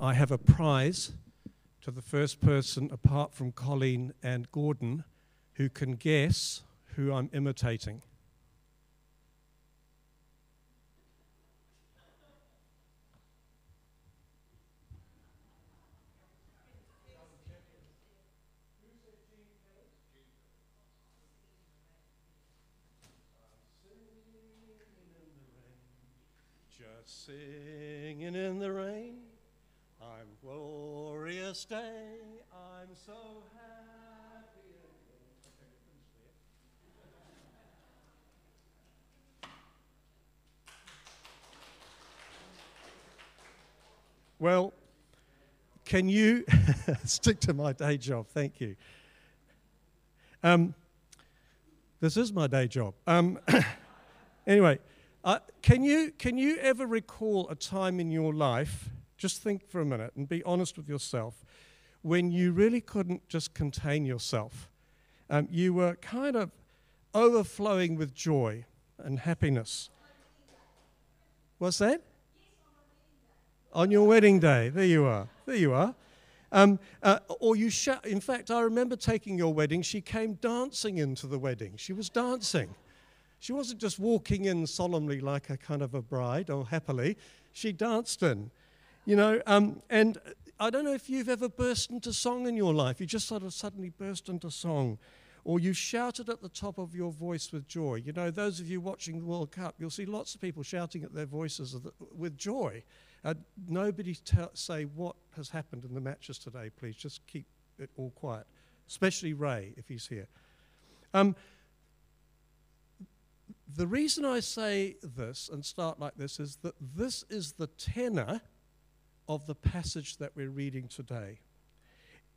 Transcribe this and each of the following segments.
I have a prize to the first person, apart from Colleen and Gordon, who can guess who I'm imitating. Singing in the rain. Glorious day. I'm so happy. Well, can you stick to my day job? Thank you. Um, this is my day job. Um, anyway, uh, can, you, can you ever recall a time in your life, just think for a minute and be honest with yourself, when you really couldn't just contain yourself? Um, you were kind of overflowing with joy and happiness. What's that? on your wedding day. There you are. There you are. Um, uh, or you sh- in fact, I remember taking your wedding. She came dancing into the wedding. She was dancing. She wasn't just walking in solemnly like a kind of a bride or happily. She danced in, you know. Um, and I don't know if you've ever burst into song in your life. You just sort of suddenly burst into song or you shouted at the top of your voice with joy. You know, those of you watching the World Cup, you'll see lots of people shouting at their voices with joy. Uh, nobody tell, say what has happened in the matches today, please. Just keep it all quiet, especially Ray, if he's here. Um, the reason I say this and start like this is that this is the tenor of the passage that we're reading today.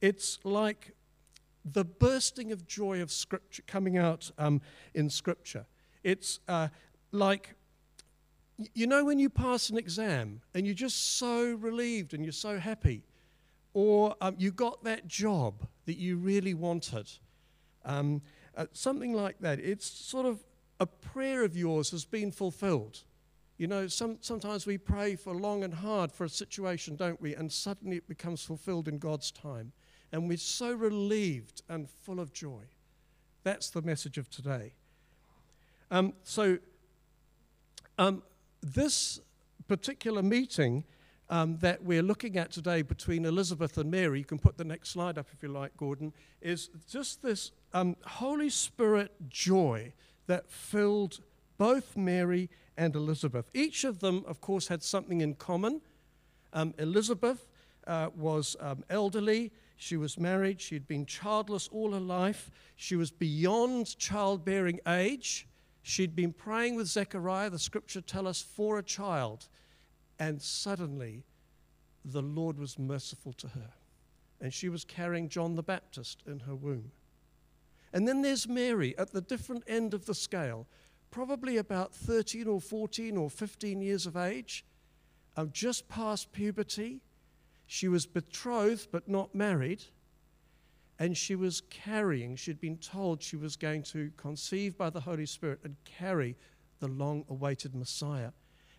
It's like the bursting of joy of Scripture coming out um, in Scripture. It's uh, like you know when you pass an exam and you're just so relieved and you're so happy, or um, you got that job that you really wanted, um, uh, something like that. It's sort of a prayer of yours has been fulfilled. You know, some, sometimes we pray for long and hard for a situation, don't we? And suddenly it becomes fulfilled in God's time. And we're so relieved and full of joy. That's the message of today. Um, so, um, this particular meeting um, that we're looking at today between Elizabeth and Mary, you can put the next slide up if you like, Gordon, is just this um, Holy Spirit joy that filled both Mary and Elizabeth. Each of them, of course, had something in common. Um, Elizabeth uh, was um, elderly, she was married, she had been childless all her life, she was beyond childbearing age. She'd been praying with Zechariah, the scripture tell us, for a child, and suddenly the Lord was merciful to her. And she was carrying John the Baptist in her womb. And then there's Mary at the different end of the scale, probably about 13 or 14 or 15 years of age, um, just past puberty. She was betrothed but not married and she was carrying, she'd been told she was going to conceive by the Holy Spirit and carry the long awaited Messiah.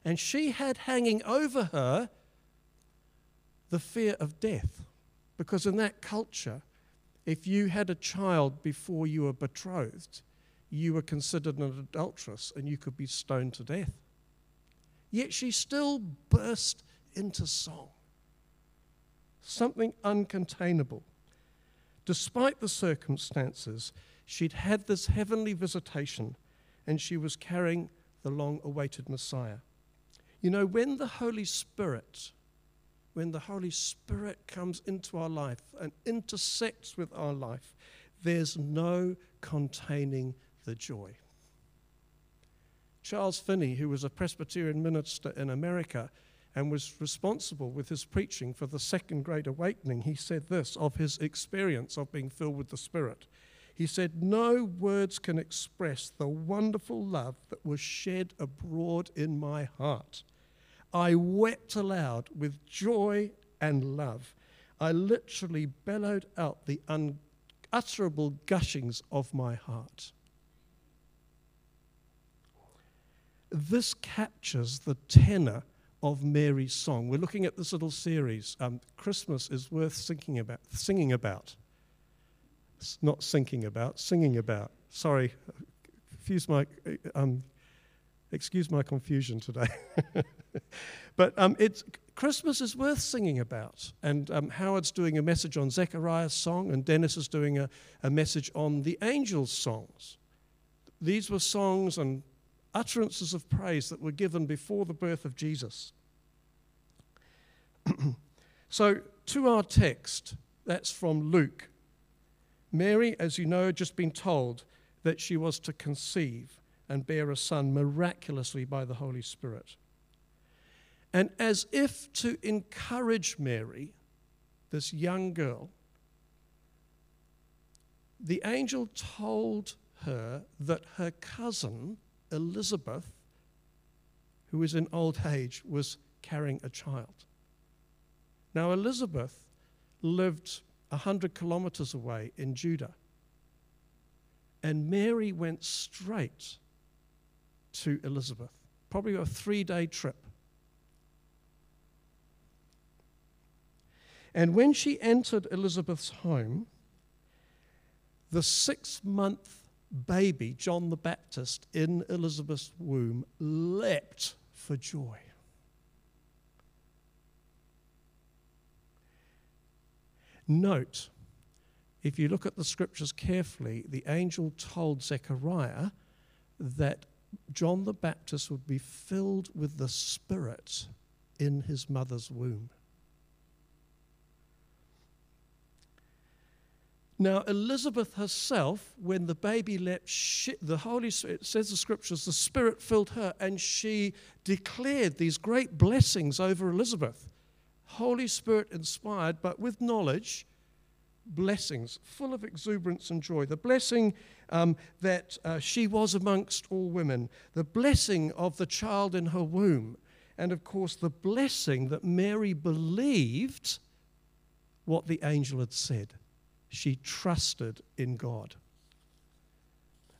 And she had hanging over her the fear of death. Because in that culture, if you had a child before you were betrothed, you were considered an adulteress and you could be stoned to death. Yet she still burst into song. Something uncontainable despite the circumstances, she'd had this heavenly visitation and she was carrying the long awaited Messiah. You know, when the Holy Spirit, when the Holy Spirit comes into our life and intersects with our life, there's no containing the joy. Charles Finney, who was a Presbyterian minister in America, and was responsible with his preaching for the second great awakening, he said this of his experience of being filled with the Spirit. He said, No words can express the wonderful love that was shed abroad in my heart. I wept aloud with joy and love. I literally bellowed out the unutterable gushings of my heart. This captures the tenor of Mary's song. We're looking at this little series. Um, Christmas is worth singing about. Singing about. Not sinking about, singing about. Sorry, excuse my, um, excuse my confusion today. but um, it's, Christmas is worth singing about. And um, Howard's doing a message on Zechariah's song, and Dennis is doing a, a message on the angels' songs. These were songs and utterances of praise that were given before the birth of Jesus. so, to our text, that's from Luke. Mary, as you know, had just been told that she was to conceive and bear a son miraculously by the Holy Spirit. And as if to encourage Mary, this young girl, the angel told her that her cousin, Elizabeth, who was in old age, was carrying a child. Now, Elizabeth lived 100 kilometers away in Judah. And Mary went straight to Elizabeth, probably a three day trip. And when she entered Elizabeth's home, the six month baby, John the Baptist, in Elizabeth's womb, leapt for joy. Note, if you look at the scriptures carefully, the angel told Zechariah that John the Baptist would be filled with the Spirit in his mother's womb. Now, Elizabeth herself, when the baby leapt, she, the Holy Spirit, says the scriptures, the Spirit filled her and she declared these great blessings over Elizabeth. Holy Spirit inspired, but with knowledge, blessings, full of exuberance and joy. The blessing um, that uh, she was amongst all women, the blessing of the child in her womb, and of course, the blessing that Mary believed what the angel had said she trusted in God.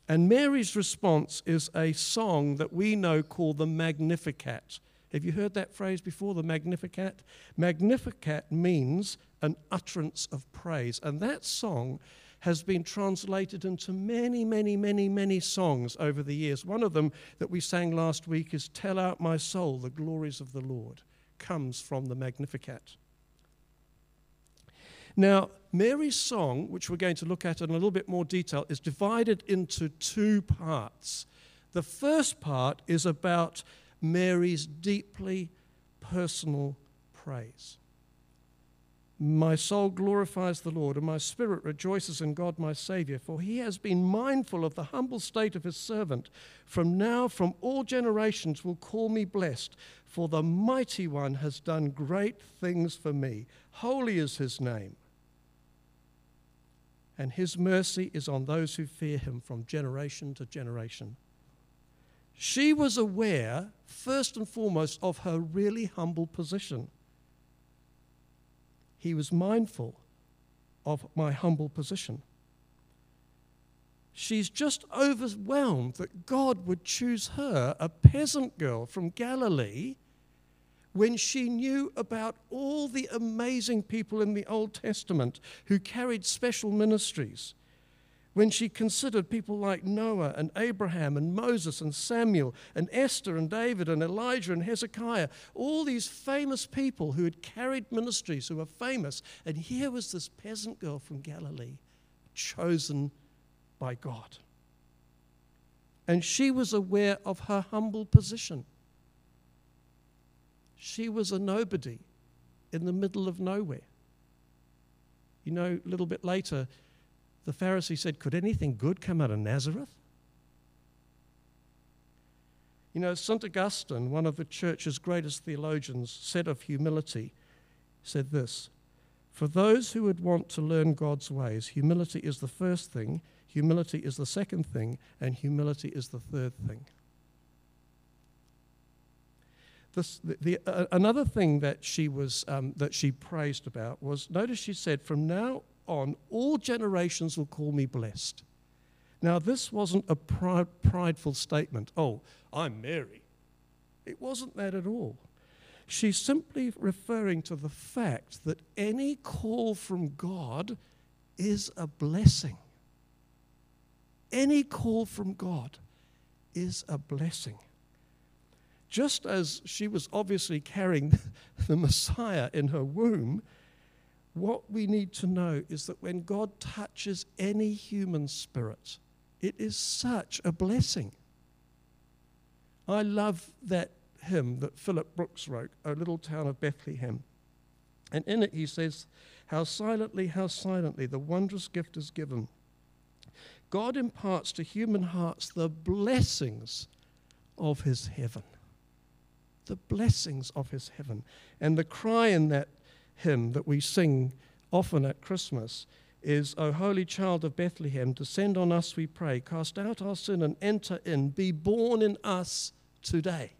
And Mary's response is a song that we know called the Magnificat. Have you heard that phrase before, the Magnificat? Magnificat means an utterance of praise. And that song has been translated into many, many, many, many songs over the years. One of them that we sang last week is Tell Out My Soul, the Glories of the Lord, comes from the Magnificat. Now, Mary's song, which we're going to look at in a little bit more detail, is divided into two parts. The first part is about Mary's deeply personal praise. My soul glorifies the Lord, and my spirit rejoices in God my Saviour, for he has been mindful of the humble state of his servant. From now, from all generations, will call me blessed, for the mighty one has done great things for me. Holy is his name and his mercy is on those who fear him from generation to generation. She was aware, first and foremost, of her really humble position. He was mindful of my humble position. She's just overwhelmed that God would choose her, a peasant girl from Galilee, when she knew about all the amazing people in the Old Testament who carried special ministries, when she considered people like Noah and Abraham and Moses and Samuel and Esther and David and Elijah and Hezekiah, all these famous people who had carried ministries, who were famous, and here was this peasant girl from Galilee chosen by God. And she was aware of her humble position. She was a nobody in the middle of nowhere. You know, a little bit later, the Pharisee said, Could anything good come out of Nazareth? You know, St. Augustine, one of the church's greatest theologians, said of humility, said this For those who would want to learn God's ways, humility is the first thing, humility is the second thing, and humility is the third thing. This, the, the uh, another thing that she was um, that she praised about was notice she said, "From now on, all generations will call me blessed." Now, this wasn't a prideful statement. Oh, I'm Mary. It wasn't that at all. She's simply referring to the fact that any call from God is a blessing. Any call from God is a blessing. Just as she was obviously carrying the Messiah in her womb, what we need to know is that when God touches any human spirit, it is such a blessing. I love that hymn that Philip Brooks wrote, O Little Town of Bethlehem. And in it he says, How silently, how silently the wondrous gift is given. God imparts to human hearts the blessings of his heaven. The blessings of his heaven. And the cry in that hymn that we sing often at Christmas is, O holy child of Bethlehem, descend on us, we pray, cast out our sin and enter in, be born in us today.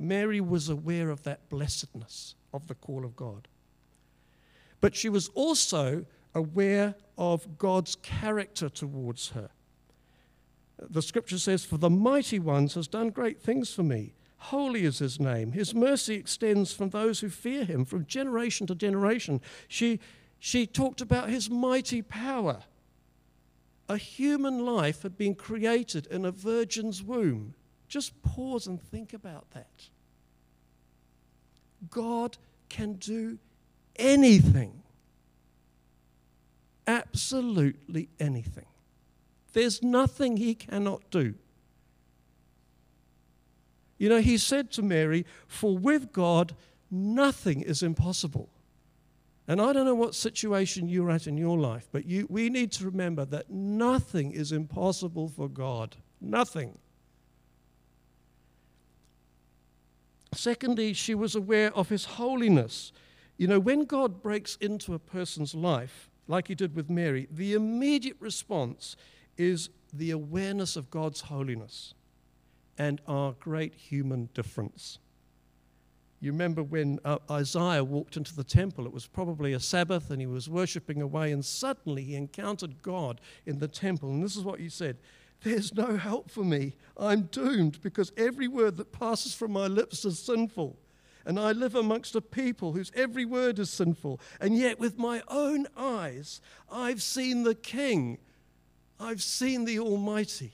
Mary was aware of that blessedness of the call of God. But she was also aware of God's character towards her. The scripture says, For the mighty ones has done great things for me. Holy is his name. His mercy extends from those who fear him, from generation to generation. She, she talked about his mighty power. A human life had been created in a virgin's womb. Just pause and think about that. God can do anything. Absolutely anything. There's nothing he cannot do. You know, he said to Mary, For with God, nothing is impossible. And I don't know what situation you're at in your life, but you, we need to remember that nothing is impossible for God. Nothing. Secondly, she was aware of his holiness. You know, when God breaks into a person's life, like he did with Mary, the immediate response is the awareness of God's holiness and our great human difference. You remember when uh, Isaiah walked into the temple, it was probably a Sabbath and he was worshiping away, and suddenly he encountered God in the temple. And this is what he said There's no help for me. I'm doomed because every word that passes from my lips is sinful. And I live amongst a people whose every word is sinful. And yet, with my own eyes, I've seen the King, I've seen the Almighty.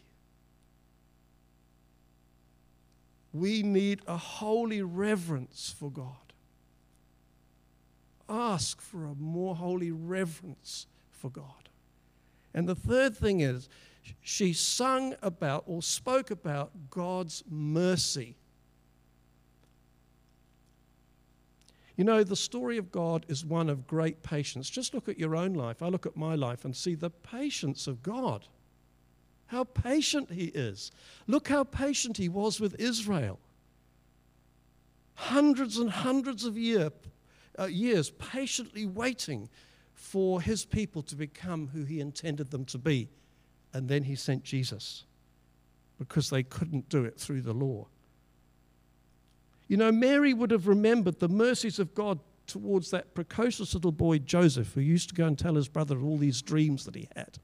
We need a holy reverence for God. Ask for a more holy reverence for God. And the third thing is, she sung about or spoke about God's mercy. You know, the story of God is one of great patience. Just look at your own life. I look at my life and see the patience of God. How patient He is. Look how patient He was with Israel. Hundreds and hundreds of year, uh, years patiently waiting for His people to become who He intended them to be. And then He sent Jesus because they couldn't do it through the law. You know, Mary would have remembered the mercies of God towards that precocious little boy Joseph, who used to go and tell his brother all these dreams that he had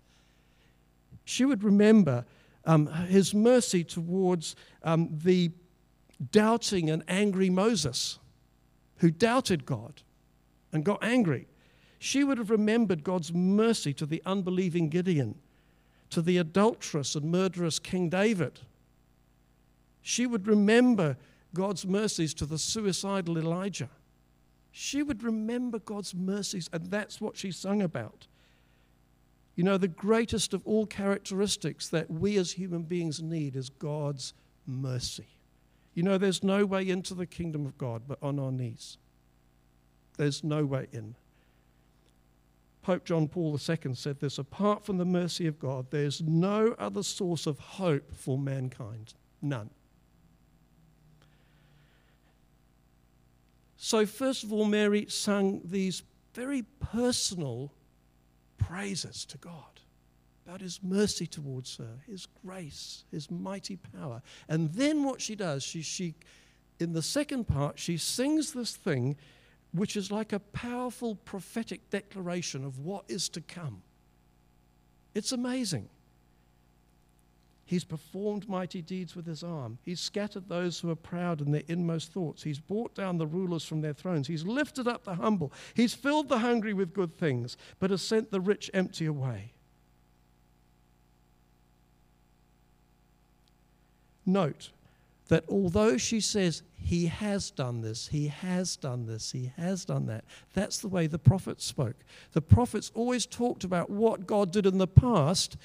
she would remember um, his mercy towards um, the doubting and angry Moses, who doubted God and got angry. She would have remembered God's mercy to the unbelieving Gideon, to the adulterous and murderous King David. She would remember God's mercies to the suicidal Elijah. She would remember God's mercies, and that's what she sung about. You know, the greatest of all characteristics that we as human beings need is God's mercy. You know, there's no way into the kingdom of God but on our knees. There's no way in. Pope John Paul II said this apart from the mercy of God, there's no other source of hope for mankind. None. So, first of all, Mary sung these very personal praises to God about his mercy towards her, his grace, his mighty power. And then what she does, she, she in the second part, she sings this thing which is like a powerful prophetic declaration of what is to come. It's amazing. He's performed mighty deeds with his arm. He's scattered those who are proud in their inmost thoughts. He's brought down the rulers from their thrones. He's lifted up the humble. He's filled the hungry with good things, but has sent the rich empty away. Note that although she says, He has done this, He has done this, He has done that, that's the way the prophets spoke. The prophets always talked about what God did in the past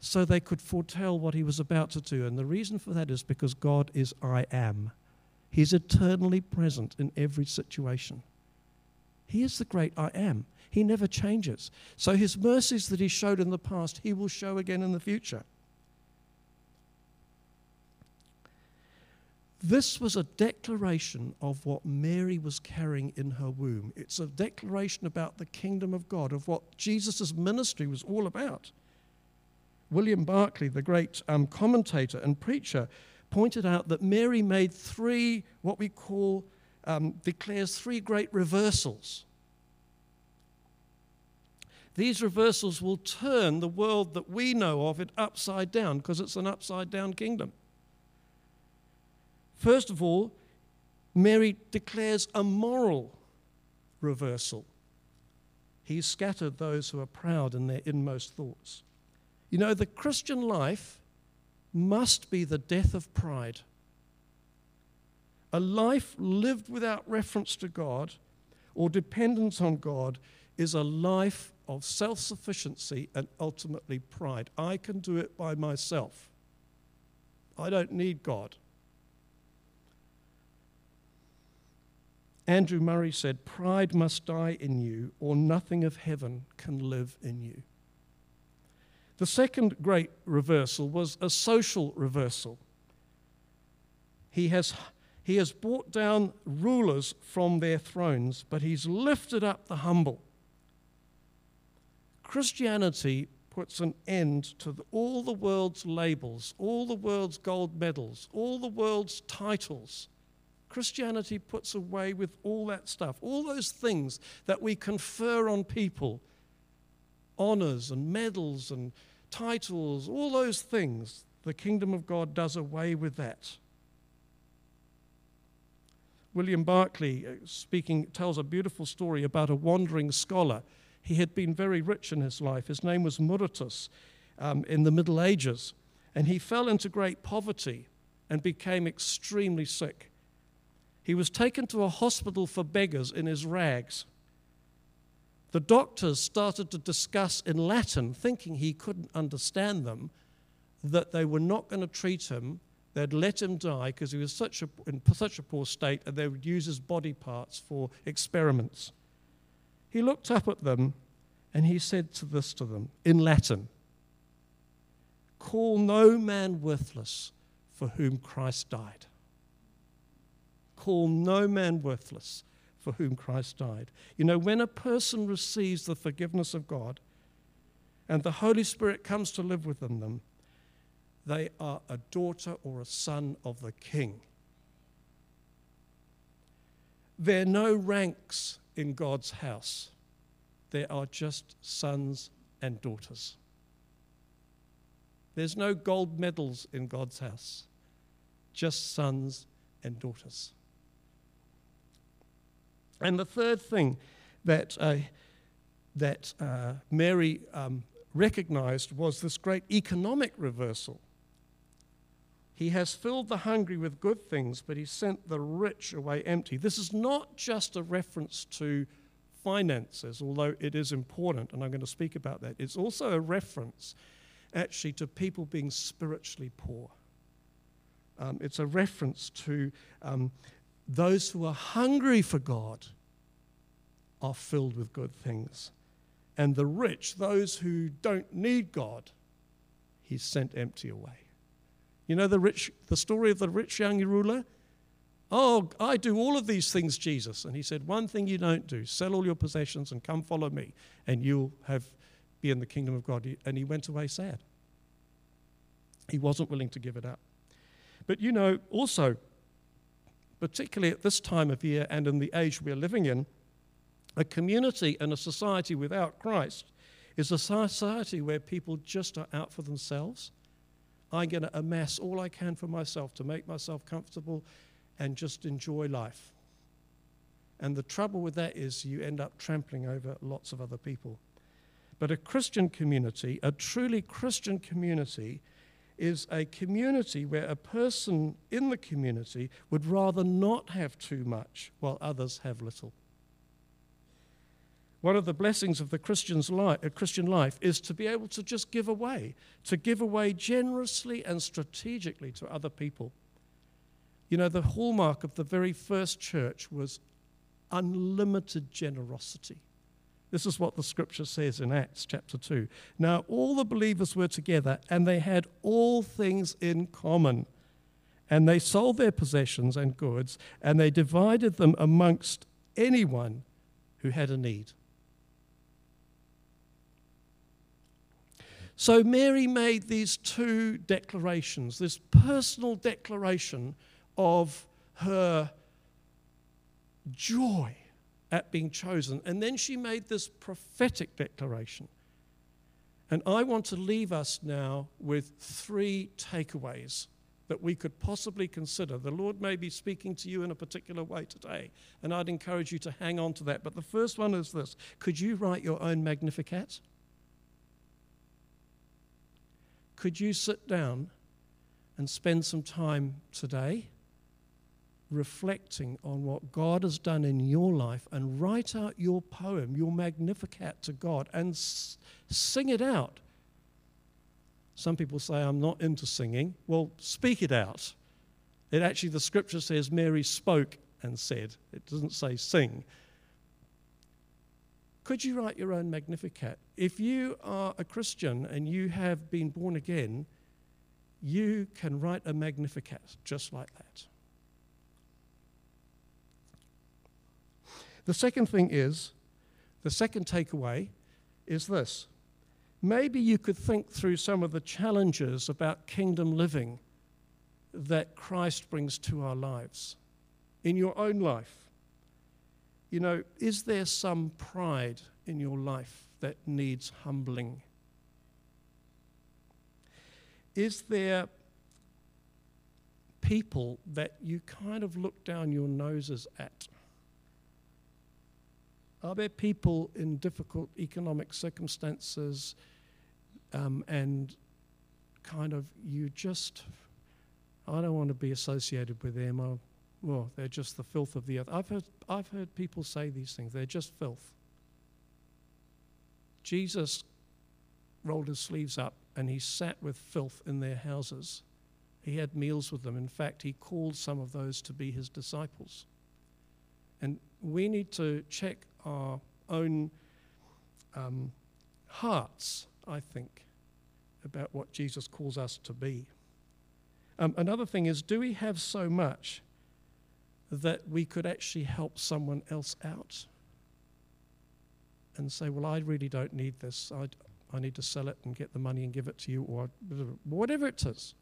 so they could foretell what he was about to do. And the reason for that is because God is I am. He's eternally present in every situation. He is the great I am. He never changes. So his mercies that he showed in the past, he will show again in the future. This was a declaration of what Mary was carrying in her womb. It's a declaration about the kingdom of God, of what Jesus' ministry was all about. William Barclay, the great um, commentator and preacher, pointed out that Mary made three, what we call, um, declares three great reversals. These reversals will turn the world that we know of it upside down because it's an upside down kingdom. First of all, Mary declares a moral reversal. He scattered those who are proud in their inmost thoughts. You know, the Christian life must be the death of pride. A life lived without reference to God or dependence on God is a life of self sufficiency and ultimately pride. I can do it by myself. I don't need God. Andrew Murray said, Pride must die in you, or nothing of heaven can live in you. The second great reversal was a social reversal. He has, he has brought down rulers from their thrones, but he's lifted up the humble. Christianity puts an end to the, all the world's labels, all the world's gold medals, all the world's titles. Christianity puts away with all that stuff, all those things that we confer on people honors and medals and titles, all those things. The kingdom of God does away with that. William Barclay, uh, speaking, tells a beautiful story about a wandering scholar. He had been very rich in his life. His name was Muretus um, in the Middle Ages. And he fell into great poverty and became extremely sick. He was taken to a hospital for beggars in his rags the doctors started to discuss in Latin, thinking he couldn't understand them, that they were not going to treat him. They'd let him die because he was such a, in such a poor state, and they would use his body parts for experiments. He looked up at them and he said to this to them in Latin Call no man worthless for whom Christ died. Call no man worthless for whom Christ died. You know, when a person receives the forgiveness of God and the Holy Spirit comes to live within them, they are a daughter or a son of the King. There are no ranks in God's house, there are just sons and daughters. There's no gold medals in God's house, just sons and daughters. And the third thing that, uh, that uh, Mary um, recognized was this great economic reversal. He has filled the hungry with good things, but he sent the rich away empty. This is not just a reference to finances, although it is important, and I'm going to speak about that. It's also a reference, actually, to people being spiritually poor. Um, it's a reference to um, those who are hungry for God are filled with good things. And the rich, those who don't need God, he's sent empty away. You know the rich the story of the rich young ruler? Oh, I do all of these things, Jesus. And he said, One thing you don't do, sell all your possessions and come follow me, and you'll have be in the kingdom of God. And he went away sad. He wasn't willing to give it up. But you know, also, particularly at this time of year and in the age we're living in, a community and a society without Christ is a society where people just are out for themselves. I'm going to amass all I can for myself to make myself comfortable and just enjoy life. And the trouble with that is you end up trampling over lots of other people. But a Christian community, a truly Christian community, is a community where a person in the community would rather not have too much while others have little. One of the blessings of the Christian's life, a uh, Christian life is to be able to just give away, to give away generously and strategically to other people. You know, the hallmark of the very first church was unlimited generosity. This is what the scripture says in Acts chapter 2. Now, all the believers were together and they had all things in common. And they sold their possessions and goods and they divided them amongst anyone who had a need. So Mary made these two declarations this personal declaration of her joy at being chosen. And then she made this prophetic declaration. And I want to leave us now with three takeaways that we could possibly consider. The Lord may be speaking to you in a particular way today, and I'd encourage you to hang on to that. But the first one is this Could you write your own Magnificat? Could you sit down and spend some time today reflecting on what God has done in your life and write out your poem, your Magnificat to God, and s- sing it out. Some people say, I'm not into singing. Well, speak it out. It actually, the scripture says Mary spoke and said, it doesn't say sing. Could you write your own Magnificat? If you are a Christian and you have been born again, you can write a Magnificat just like that. The second thing is, the second takeaway is this. Maybe you could think through some of the challenges about kingdom living that Christ brings to our lives in your own life. You know, is there some pride in your life that needs humbling? Is there people that you kind of look down your noses at? Are there people in difficult economic circumstances um, and kind of you just, I don't want to be associated with them. Oh, well, they're just the filth of the earth. I've heard, I've heard people say these things. They're just filth. Jesus rolled his sleeves up and he sat with filth in their houses. He had meals with them. In fact, he called some of those to be his disciples. And we need to check our own um, hearts, I think, about what Jesus calls us to be. Um, another thing is do we have so much that we could actually help someone else out? And say, well, I really don't need this. I, I need to sell it and get the money and give it to you, or whatever it is.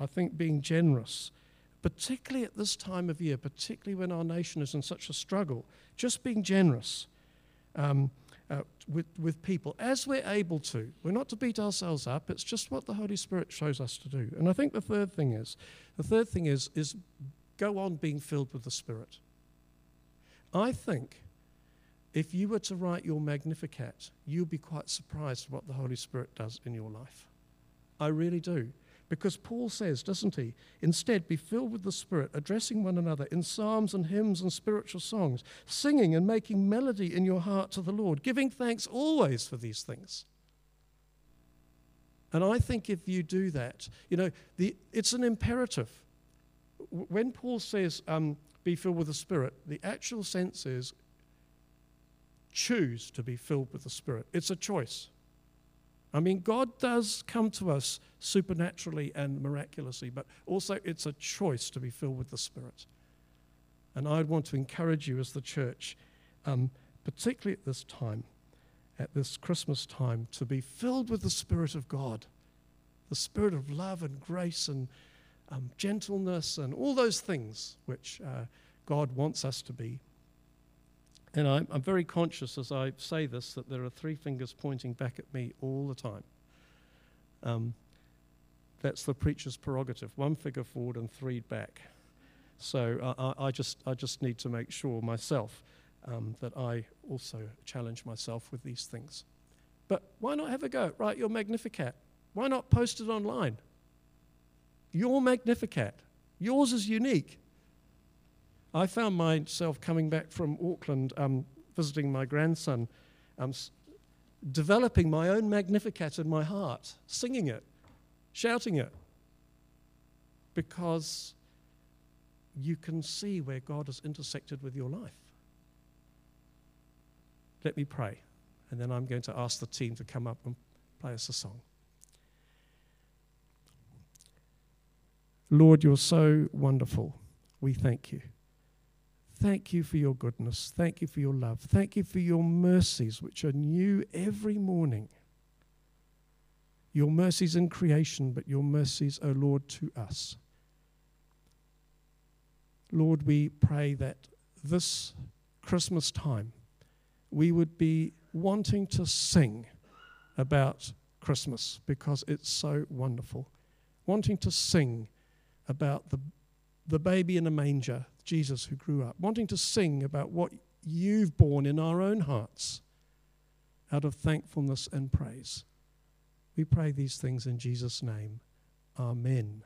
I think being generous particularly at this time of year, particularly when our nation is in such a struggle, just being generous um, uh, with, with people as we're able to. We're not to beat ourselves up, it's just what the Holy Spirit shows us to do. And I think the third thing is, the third thing is, is go on being filled with the Spirit. I think if you were to write your Magnificat, you'd be quite surprised what the Holy Spirit does in your life. I really do. Because Paul says, doesn't he? Instead, be filled with the Spirit, addressing one another in psalms and hymns and spiritual songs, singing and making melody in your heart to the Lord, giving thanks always for these things. And I think if you do that, you know, the, it's an imperative. When Paul says, um, be filled with the Spirit, the actual sense is choose to be filled with the Spirit. It's a choice. I mean, God does come to us supernaturally and miraculously, but also it's a choice to be filled with the Spirit. And I'd want to encourage you as the church, um, particularly at this time, at this Christmas time, to be filled with the Spirit of God, the Spirit of love and grace and um, gentleness and all those things which uh, God wants us to be. And I'm, I'm, very conscious as I say this that there are three fingers pointing back at me all the time. Um, that's the preacher's prerogative one figure forward and three back. So I, I just, I just need to make sure myself um, that I also challenge myself with these things. But why not have a go? Write your Magnificat. Why not post it online? Your Magnificat. Yours is unique. I found myself coming back from Auckland, um, visiting my grandson, um, s- developing my own Magnificat in my heart, singing it, shouting it, because you can see where God has intersected with your life. Let me pray, and then I'm going to ask the team to come up and play us a song. Lord, you're so wonderful. We thank you. Thank you for your goodness. Thank you for your love. Thank you for your mercies, which are new every morning. Your mercies in creation, but your mercies, O Lord, to us. Lord, we pray that this Christmas time we would be wanting to sing about Christmas because it's so wonderful. Wanting to sing about the, the baby in a manger, Jesus who grew up. Wanting to sing about what you've borne in our own hearts out of thankfulness and praise. We pray these things in Jesus' name. Amen.